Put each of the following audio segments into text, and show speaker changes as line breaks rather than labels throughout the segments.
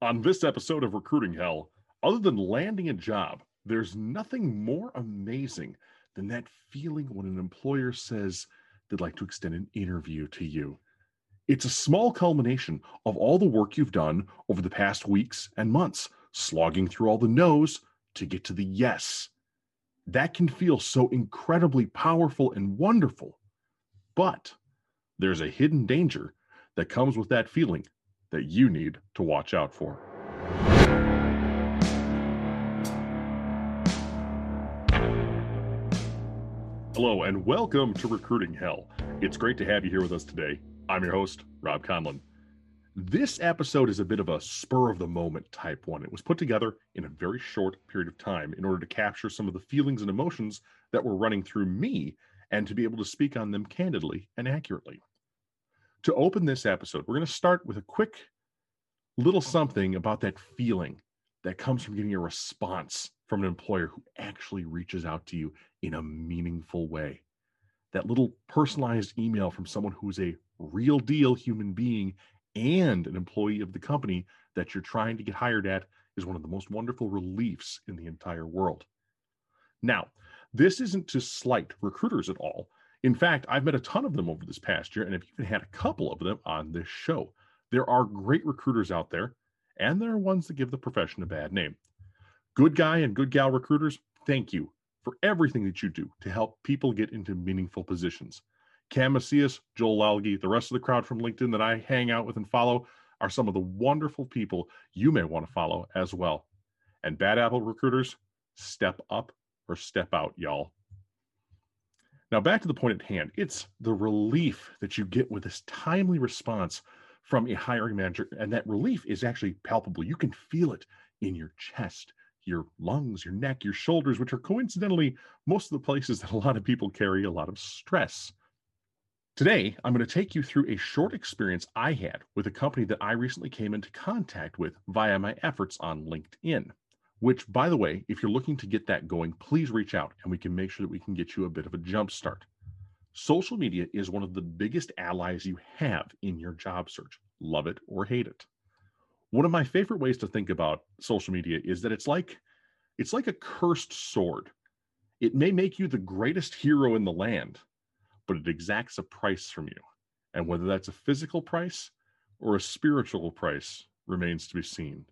On this episode of Recruiting Hell, other than landing a job, there's nothing more amazing than that feeling when an employer says they'd like to extend an interview to you. It's a small culmination of all the work you've done over the past weeks and months, slogging through all the no's to get to the yes. That can feel so incredibly powerful and wonderful. But there's a hidden danger that comes with that feeling that you need to watch out for. Hello, and welcome to Recruiting Hell. It's great to have you here with us today. I'm your host, Rob Conlon. This episode is a bit of a spur of the moment type one. It was put together in a very short period of time in order to capture some of the feelings and emotions that were running through me and to be able to speak on them candidly and accurately to open this episode, we're going to start with a quick little something about that feeling that comes from getting a response from an employer who actually reaches out to you in a meaningful way. That little personalized email from someone who's a real deal human being and an employee of the company that you're trying to get hired at is one of the most wonderful reliefs in the entire world. Now, this isn't to slight recruiters at all. In fact, I've met a ton of them over this past year, and I've even had a couple of them on this show. There are great recruiters out there, and there are ones that give the profession a bad name. Good guy and good gal recruiters, thank you for everything that you do to help people get into meaningful positions. Cam Macias, Joel Lalgee, the rest of the crowd from LinkedIn that I hang out with and follow are some of the wonderful people you may want to follow as well. And bad apple recruiters, step up or step out, y'all. Now, back to the point at hand, it's the relief that you get with this timely response from a hiring manager. And that relief is actually palpable. You can feel it in your chest, your lungs, your neck, your shoulders, which are coincidentally most of the places that a lot of people carry a lot of stress. Today, I'm going to take you through a short experience I had with a company that I recently came into contact with via my efforts on LinkedIn which by the way, if you're looking to get that going, please reach out and we can make sure that we can get you a bit of a jump start. Social media is one of the biggest allies you have in your job search. Love it or hate it. One of my favorite ways to think about social media is that it's like it's like a cursed sword. It may make you the greatest hero in the land, but it exacts a price from you. And whether that's a physical price or a spiritual price remains to be seen.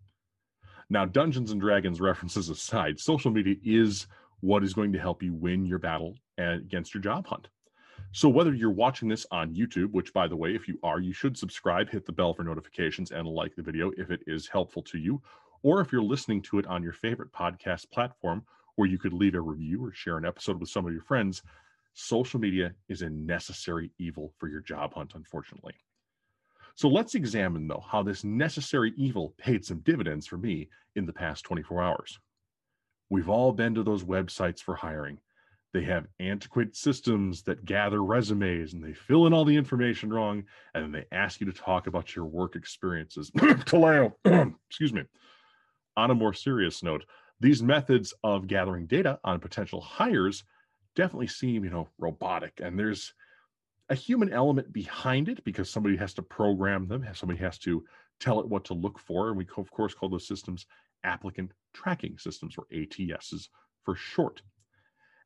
Now, Dungeons and Dragons references aside, social media is what is going to help you win your battle against your job hunt. So, whether you're watching this on YouTube, which by the way, if you are, you should subscribe, hit the bell for notifications, and like the video if it is helpful to you, or if you're listening to it on your favorite podcast platform where you could leave a review or share an episode with some of your friends, social media is a necessary evil for your job hunt, unfortunately. So let's examine, though, how this necessary evil paid some dividends for me in the past 24 hours. We've all been to those websites for hiring. They have antiquated systems that gather resumes and they fill in all the information wrong, and then they ask you to talk about your work experiences. excuse me. On a more serious note, these methods of gathering data on potential hires definitely seem, you know, robotic, and there's a human element behind it because somebody has to program them, somebody has to tell it what to look for. And we, of course, call those systems applicant tracking systems or ATSs for short.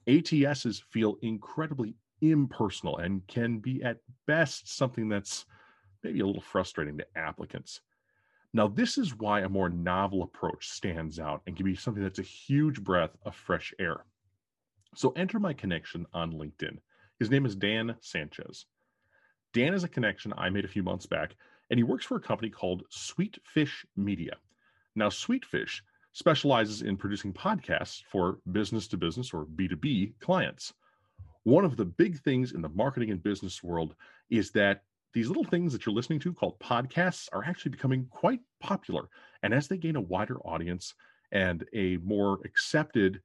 ATSs feel incredibly impersonal and can be at best something that's maybe a little frustrating to applicants. Now, this is why a more novel approach stands out and can be something that's a huge breath of fresh air. So, enter my connection on LinkedIn. His name is Dan Sanchez. Dan is a connection I made a few months back, and he works for a company called Sweetfish Media. Now, Sweetfish specializes in producing podcasts for business to business or B2B clients. One of the big things in the marketing and business world is that these little things that you're listening to called podcasts are actually becoming quite popular. And as they gain a wider audience and a more accepted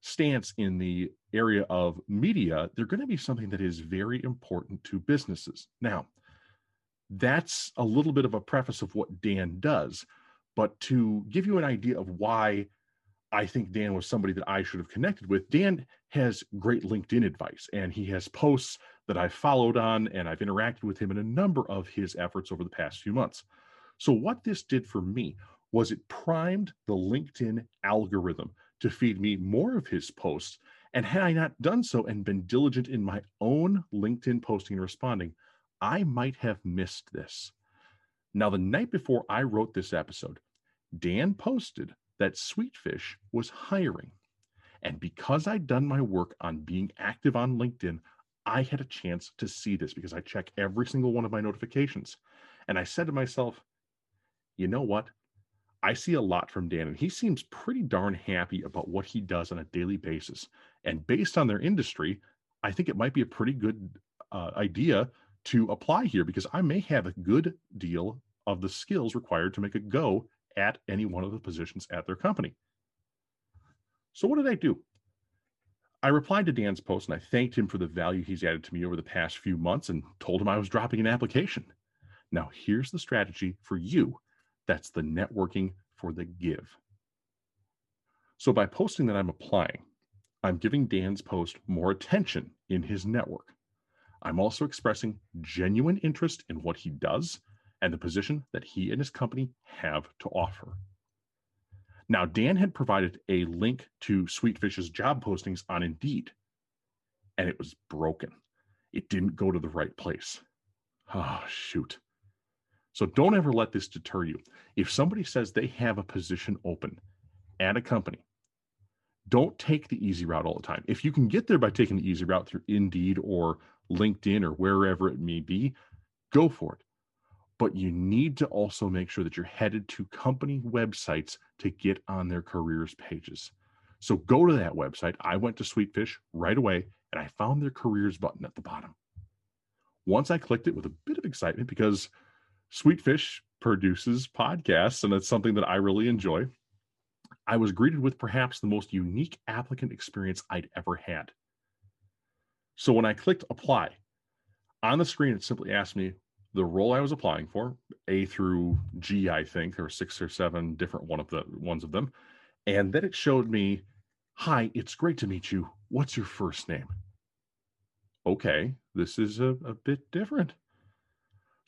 stance in the area of media, they're going to be something that is very important to businesses. Now, that's a little bit of a preface of what Dan does, but to give you an idea of why I think Dan was somebody that I should have connected with, Dan has great LinkedIn advice and he has posts that I've followed on and I've interacted with him in a number of his efforts over the past few months. So, what this did for me was it primed the LinkedIn algorithm to feed me more of his posts. And had I not done so and been diligent in my own LinkedIn posting and responding, I might have missed this. Now, the night before I wrote this episode, Dan posted that Sweetfish was hiring. And because I'd done my work on being active on LinkedIn, I had a chance to see this because I check every single one of my notifications. And I said to myself, you know what? I see a lot from Dan, and he seems pretty darn happy about what he does on a daily basis. And based on their industry, I think it might be a pretty good uh, idea to apply here because I may have a good deal of the skills required to make a go at any one of the positions at their company. So, what did I do? I replied to Dan's post and I thanked him for the value he's added to me over the past few months and told him I was dropping an application. Now, here's the strategy for you that's the networking for the give. So, by posting that I'm applying, I'm giving Dan's post more attention in his network. I'm also expressing genuine interest in what he does and the position that he and his company have to offer. Now, Dan had provided a link to Sweetfish's job postings on Indeed, and it was broken. It didn't go to the right place. Oh, shoot. So don't ever let this deter you. If somebody says they have a position open at a company, don't take the easy route all the time. If you can get there by taking the easy route through Indeed or LinkedIn or wherever it may be, go for it but you need to also make sure that you're headed to company websites to get on their careers pages. So go to that website. I went to Sweetfish right away and I found their careers button at the bottom. Once I clicked it with a bit of excitement because Sweetfish produces podcasts and it's something that I really enjoy, I was greeted with perhaps the most unique applicant experience I'd ever had. So when I clicked apply, on the screen, it simply asked me, the role I was applying for, A through G, I think there were six or seven different one of the ones of them, and then it showed me, "Hi, it's great to meet you. What's your first name?" Okay, this is a, a bit different.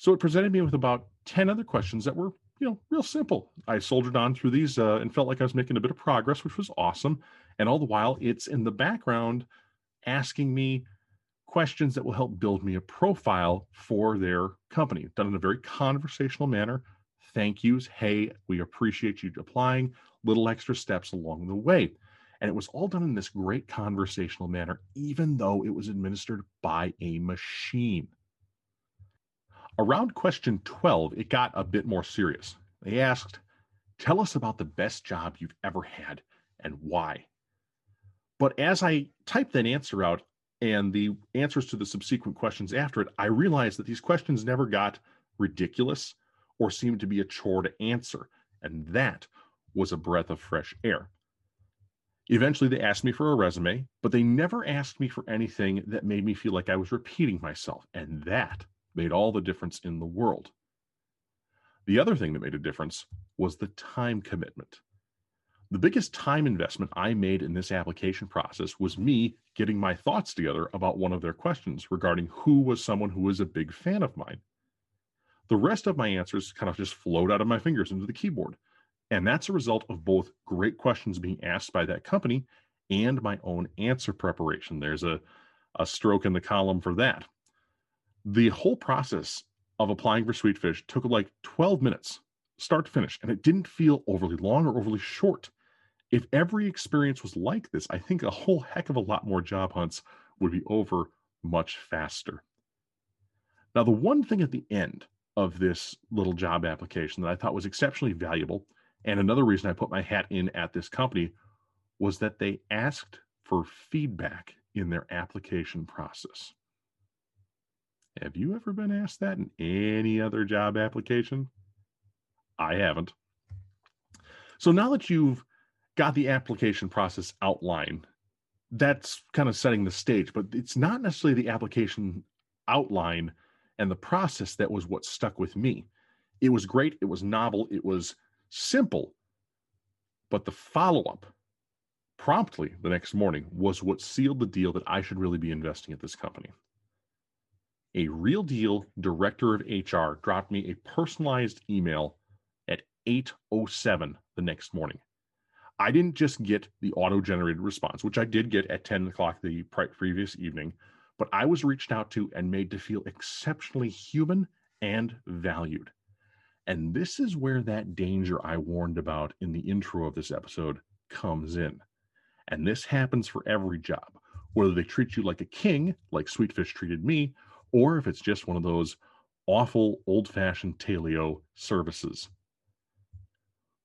So it presented me with about ten other questions that were, you know, real simple. I soldiered on through these uh, and felt like I was making a bit of progress, which was awesome. And all the while, it's in the background asking me questions that will help build me a profile for their company, done in a very conversational manner. Thank yous. Hey, we appreciate you applying, little extra steps along the way. And it was all done in this great conversational manner, even though it was administered by a machine. Around question 12, it got a bit more serious. They asked, Tell us about the best job you've ever had and why. But as I typed that answer out, and the answers to the subsequent questions after it, I realized that these questions never got ridiculous or seemed to be a chore to answer. And that was a breath of fresh air. Eventually, they asked me for a resume, but they never asked me for anything that made me feel like I was repeating myself. And that made all the difference in the world. The other thing that made a difference was the time commitment. The biggest time investment I made in this application process was me getting my thoughts together about one of their questions regarding who was someone who was a big fan of mine. The rest of my answers kind of just flowed out of my fingers into the keyboard. And that's a result of both great questions being asked by that company and my own answer preparation. There's a, a stroke in the column for that. The whole process of applying for Sweetfish took like 12 minutes, start to finish, and it didn't feel overly long or overly short if every experience was like this, I think a whole heck of a lot more job hunts would be over much faster. Now, the one thing at the end of this little job application that I thought was exceptionally valuable, and another reason I put my hat in at this company, was that they asked for feedback in their application process. Have you ever been asked that in any other job application? I haven't. So now that you've got the application process outline. That's kind of setting the stage, but it's not necessarily the application outline and the process that was what stuck with me. It was great, it was novel, it was simple, but the follow up promptly the next morning was what sealed the deal that I should really be investing at this company. A real deal director of HR dropped me a personalized email at 8:07 the next morning. I didn't just get the auto-generated response, which I did get at 10 o'clock the previous evening, but I was reached out to and made to feel exceptionally human and valued. And this is where that danger I warned about in the intro of this episode comes in. And this happens for every job, whether they treat you like a king, like Sweetfish treated me, or if it's just one of those awful old fashioned Taleo services.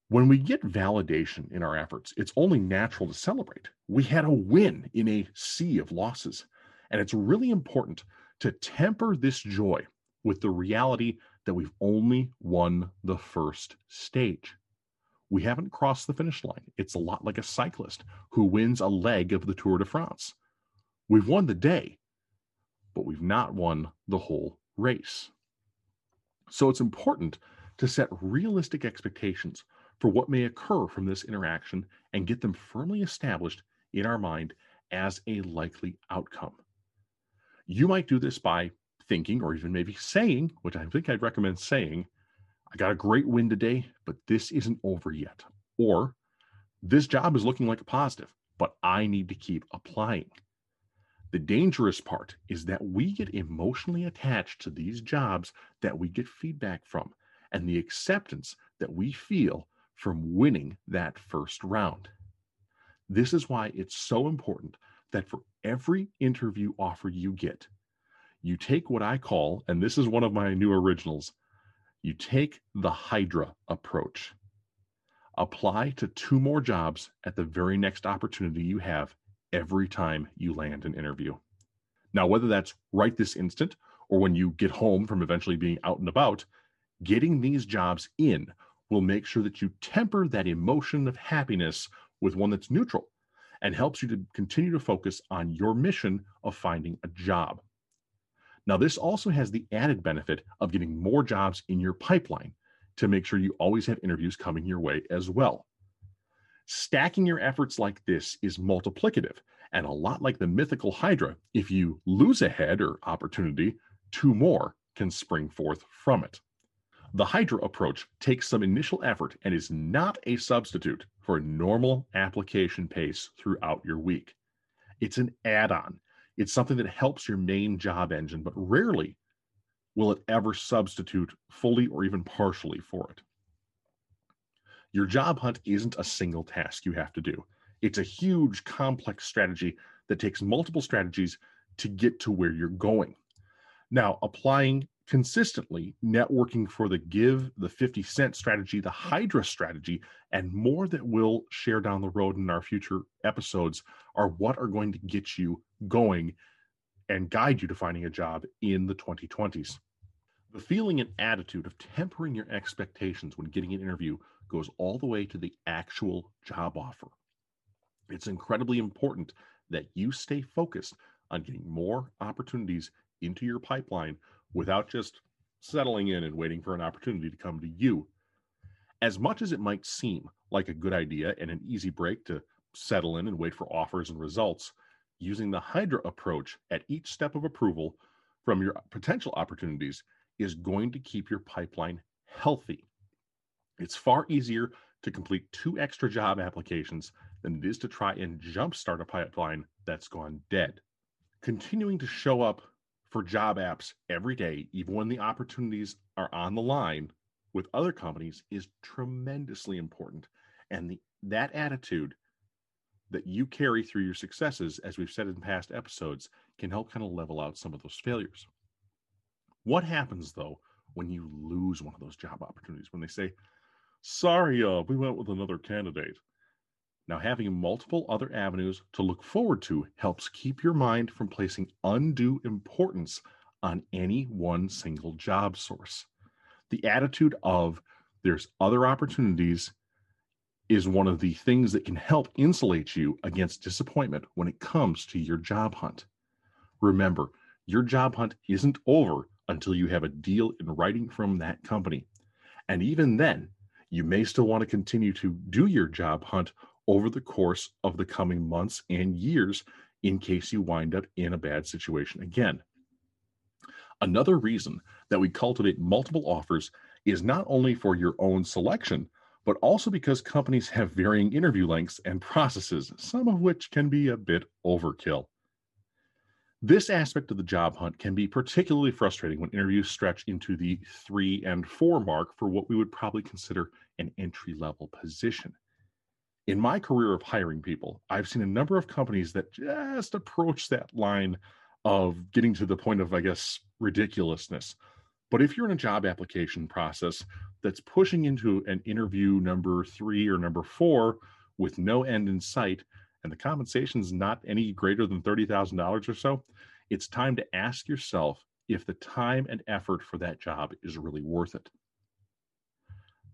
When we get validation in our efforts, it's only natural to celebrate. We had a win in a sea of losses. And it's really important to temper this joy with the reality that we've only won the first stage. We haven't crossed the finish line. It's a lot like a cyclist who wins a leg of the Tour de France. We've won the day, but we've not won the whole race. So it's important to set realistic expectations for what may occur from this interaction and get them firmly established in our mind as a likely outcome. You might do this by thinking or even maybe saying, which I think I'd recommend saying, I got a great win today, but this isn't over yet. Or this job is looking like a positive, but I need to keep applying. The dangerous part is that we get emotionally attached to these jobs that we get feedback from and the acceptance that we feel from winning that first round. This is why it's so important that for every interview offer you get, you take what I call, and this is one of my new originals, you take the Hydra approach. Apply to two more jobs at the very next opportunity you have every time you land an interview. Now, whether that's right this instant or when you get home from eventually being out and about, getting these jobs in will make sure that you temper that emotion of happiness with one that's neutral and helps you to continue to focus on your mission of finding a job. Now, this also has the added benefit of getting more jobs in your pipeline to make sure you always have interviews coming your way as well. Stacking your efforts like this is multiplicative and a lot like the mythical Hydra. If you lose a head or opportunity, two more can spring forth from it. The Hydra approach takes some initial effort and is not a substitute for normal application pace throughout your week. It's an add on, it's something that helps your main job engine, but rarely will it ever substitute fully or even partially for it. Your job hunt isn't a single task you have to do. It's a huge, complex strategy that takes multiple strategies to get to where you're going. Now, applying consistently networking for the give, the 50 cent strategy, the Hydra strategy, and more that we'll share down the road in our future episodes are what are going to get you going and guide you to finding a job in the 2020s. The feeling and attitude of tempering your expectations when getting an interview goes all the way to the actual job offer. It's incredibly important that you stay focused on getting more opportunities into your pipeline without just settling in and waiting for an opportunity to come to you. As much as it might seem like a good idea and an easy break to settle in and wait for offers and results, using the Hydra approach at each step of approval from your potential opportunities is going to keep your pipeline healthy. It's far easier to complete two extra job applications than it is to try and jumpstart a pipeline that's gone dead. Continuing to show up for job apps every day, even when the opportunities are on the line with other companies, is tremendously important. And the, that attitude that you carry through your successes, as we've said in past episodes, can help kind of level out some of those failures. What happens though when you lose one of those job opportunities? When they say, sorry, uh, we went with another candidate. Now, having multiple other avenues to look forward to helps keep your mind from placing undue importance on any one single job source. The attitude of there's other opportunities is one of the things that can help insulate you against disappointment when it comes to your job hunt. Remember, your job hunt isn't over until you have a deal in writing from that company. And even then, you may still want to continue to do your job hunt over the course of the coming months and years in case you wind up in a bad situation again. Another reason that we cultivate multiple offers is not only for your own selection, but also because companies have varying interview lengths and processes, some of which can be a bit overkill. This aspect of the job hunt can be particularly frustrating when interviews stretch into the three and four mark for what we would probably consider an entry level position. In my career of hiring people, I've seen a number of companies that just approach that line of getting to the point of, I guess, ridiculousness. But if you're in a job application process that's pushing into an interview number three or number four with no end in sight, and the compensation is not any greater than $30,000 or so, it's time to ask yourself if the time and effort for that job is really worth it.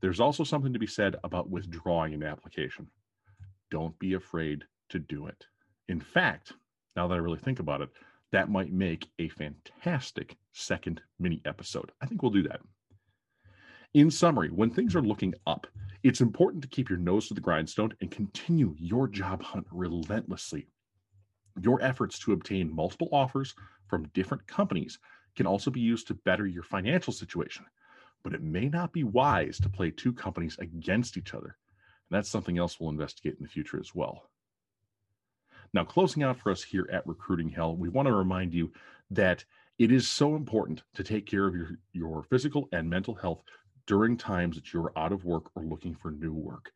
There's also something to be said about withdrawing an application. Don't be afraid to do it. In fact, now that I really think about it, that might make a fantastic second mini episode. I think we'll do that. In summary, when things are looking up, it's important to keep your nose to the grindstone and continue your job hunt relentlessly. Your efforts to obtain multiple offers from different companies can also be used to better your financial situation, but it may not be wise to play two companies against each other. And that's something else we'll investigate in the future as well. Now, closing out for us here at Recruiting Hell, we want to remind you that it is so important to take care of your, your physical and mental health during times that you're out of work or looking for new work.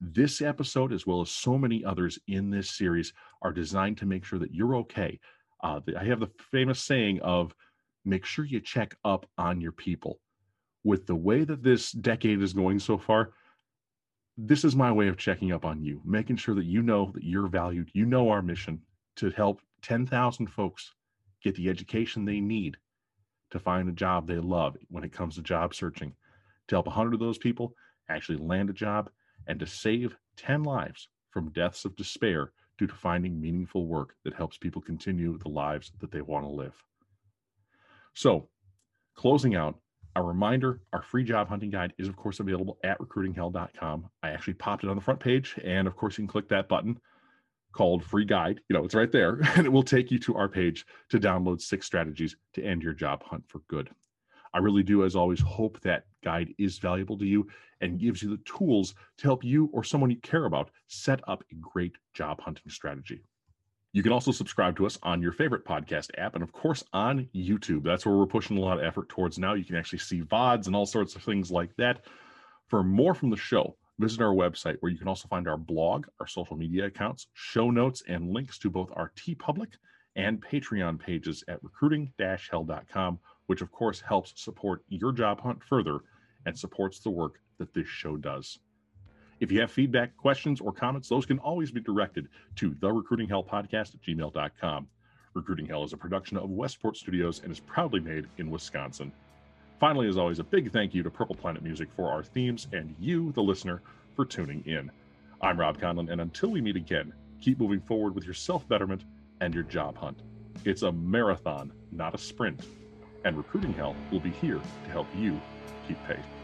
This episode, as well as so many others in this series, are designed to make sure that you're okay. Uh, I have the famous saying of make sure you check up on your people. With the way that this decade is going so far, this is my way of checking up on you, making sure that you know that you're valued. You know our mission to help 10,000 folks get the education they need to find a job they love when it comes to job searching to help 100 of those people actually land a job and to save 10 lives from deaths of despair due to finding meaningful work that helps people continue the lives that they want to live. So, closing out, a reminder our free job hunting guide is, of course, available at recruitinghell.com. I actually popped it on the front page, and of course, you can click that button called free guide. You know, it's right there, and it will take you to our page to download six strategies to end your job hunt for good. I really do, as always, hope that guide is valuable to you and gives you the tools to help you or someone you care about set up a great job hunting strategy. You can also subscribe to us on your favorite podcast app and, of course, on YouTube. That's where we're pushing a lot of effort towards now. You can actually see VODs and all sorts of things like that. For more from the show, visit our website where you can also find our blog, our social media accounts, show notes, and links to both our T TeePublic and Patreon pages at recruiting-hell.com which of course helps support your job hunt further and supports the work that this show does. If you have feedback, questions, or comments, those can always be directed to the recruiting hell podcast at gmail.com. Recruiting Hell is a production of Westport Studios and is proudly made in Wisconsin. Finally, as always, a big thank you to Purple Planet Music for our themes and you, the listener, for tuning in. I'm Rob Conlon, and until we meet again, keep moving forward with your self betterment and your job hunt. It's a marathon, not a sprint and Recruiting Hell will be here to help you keep pace.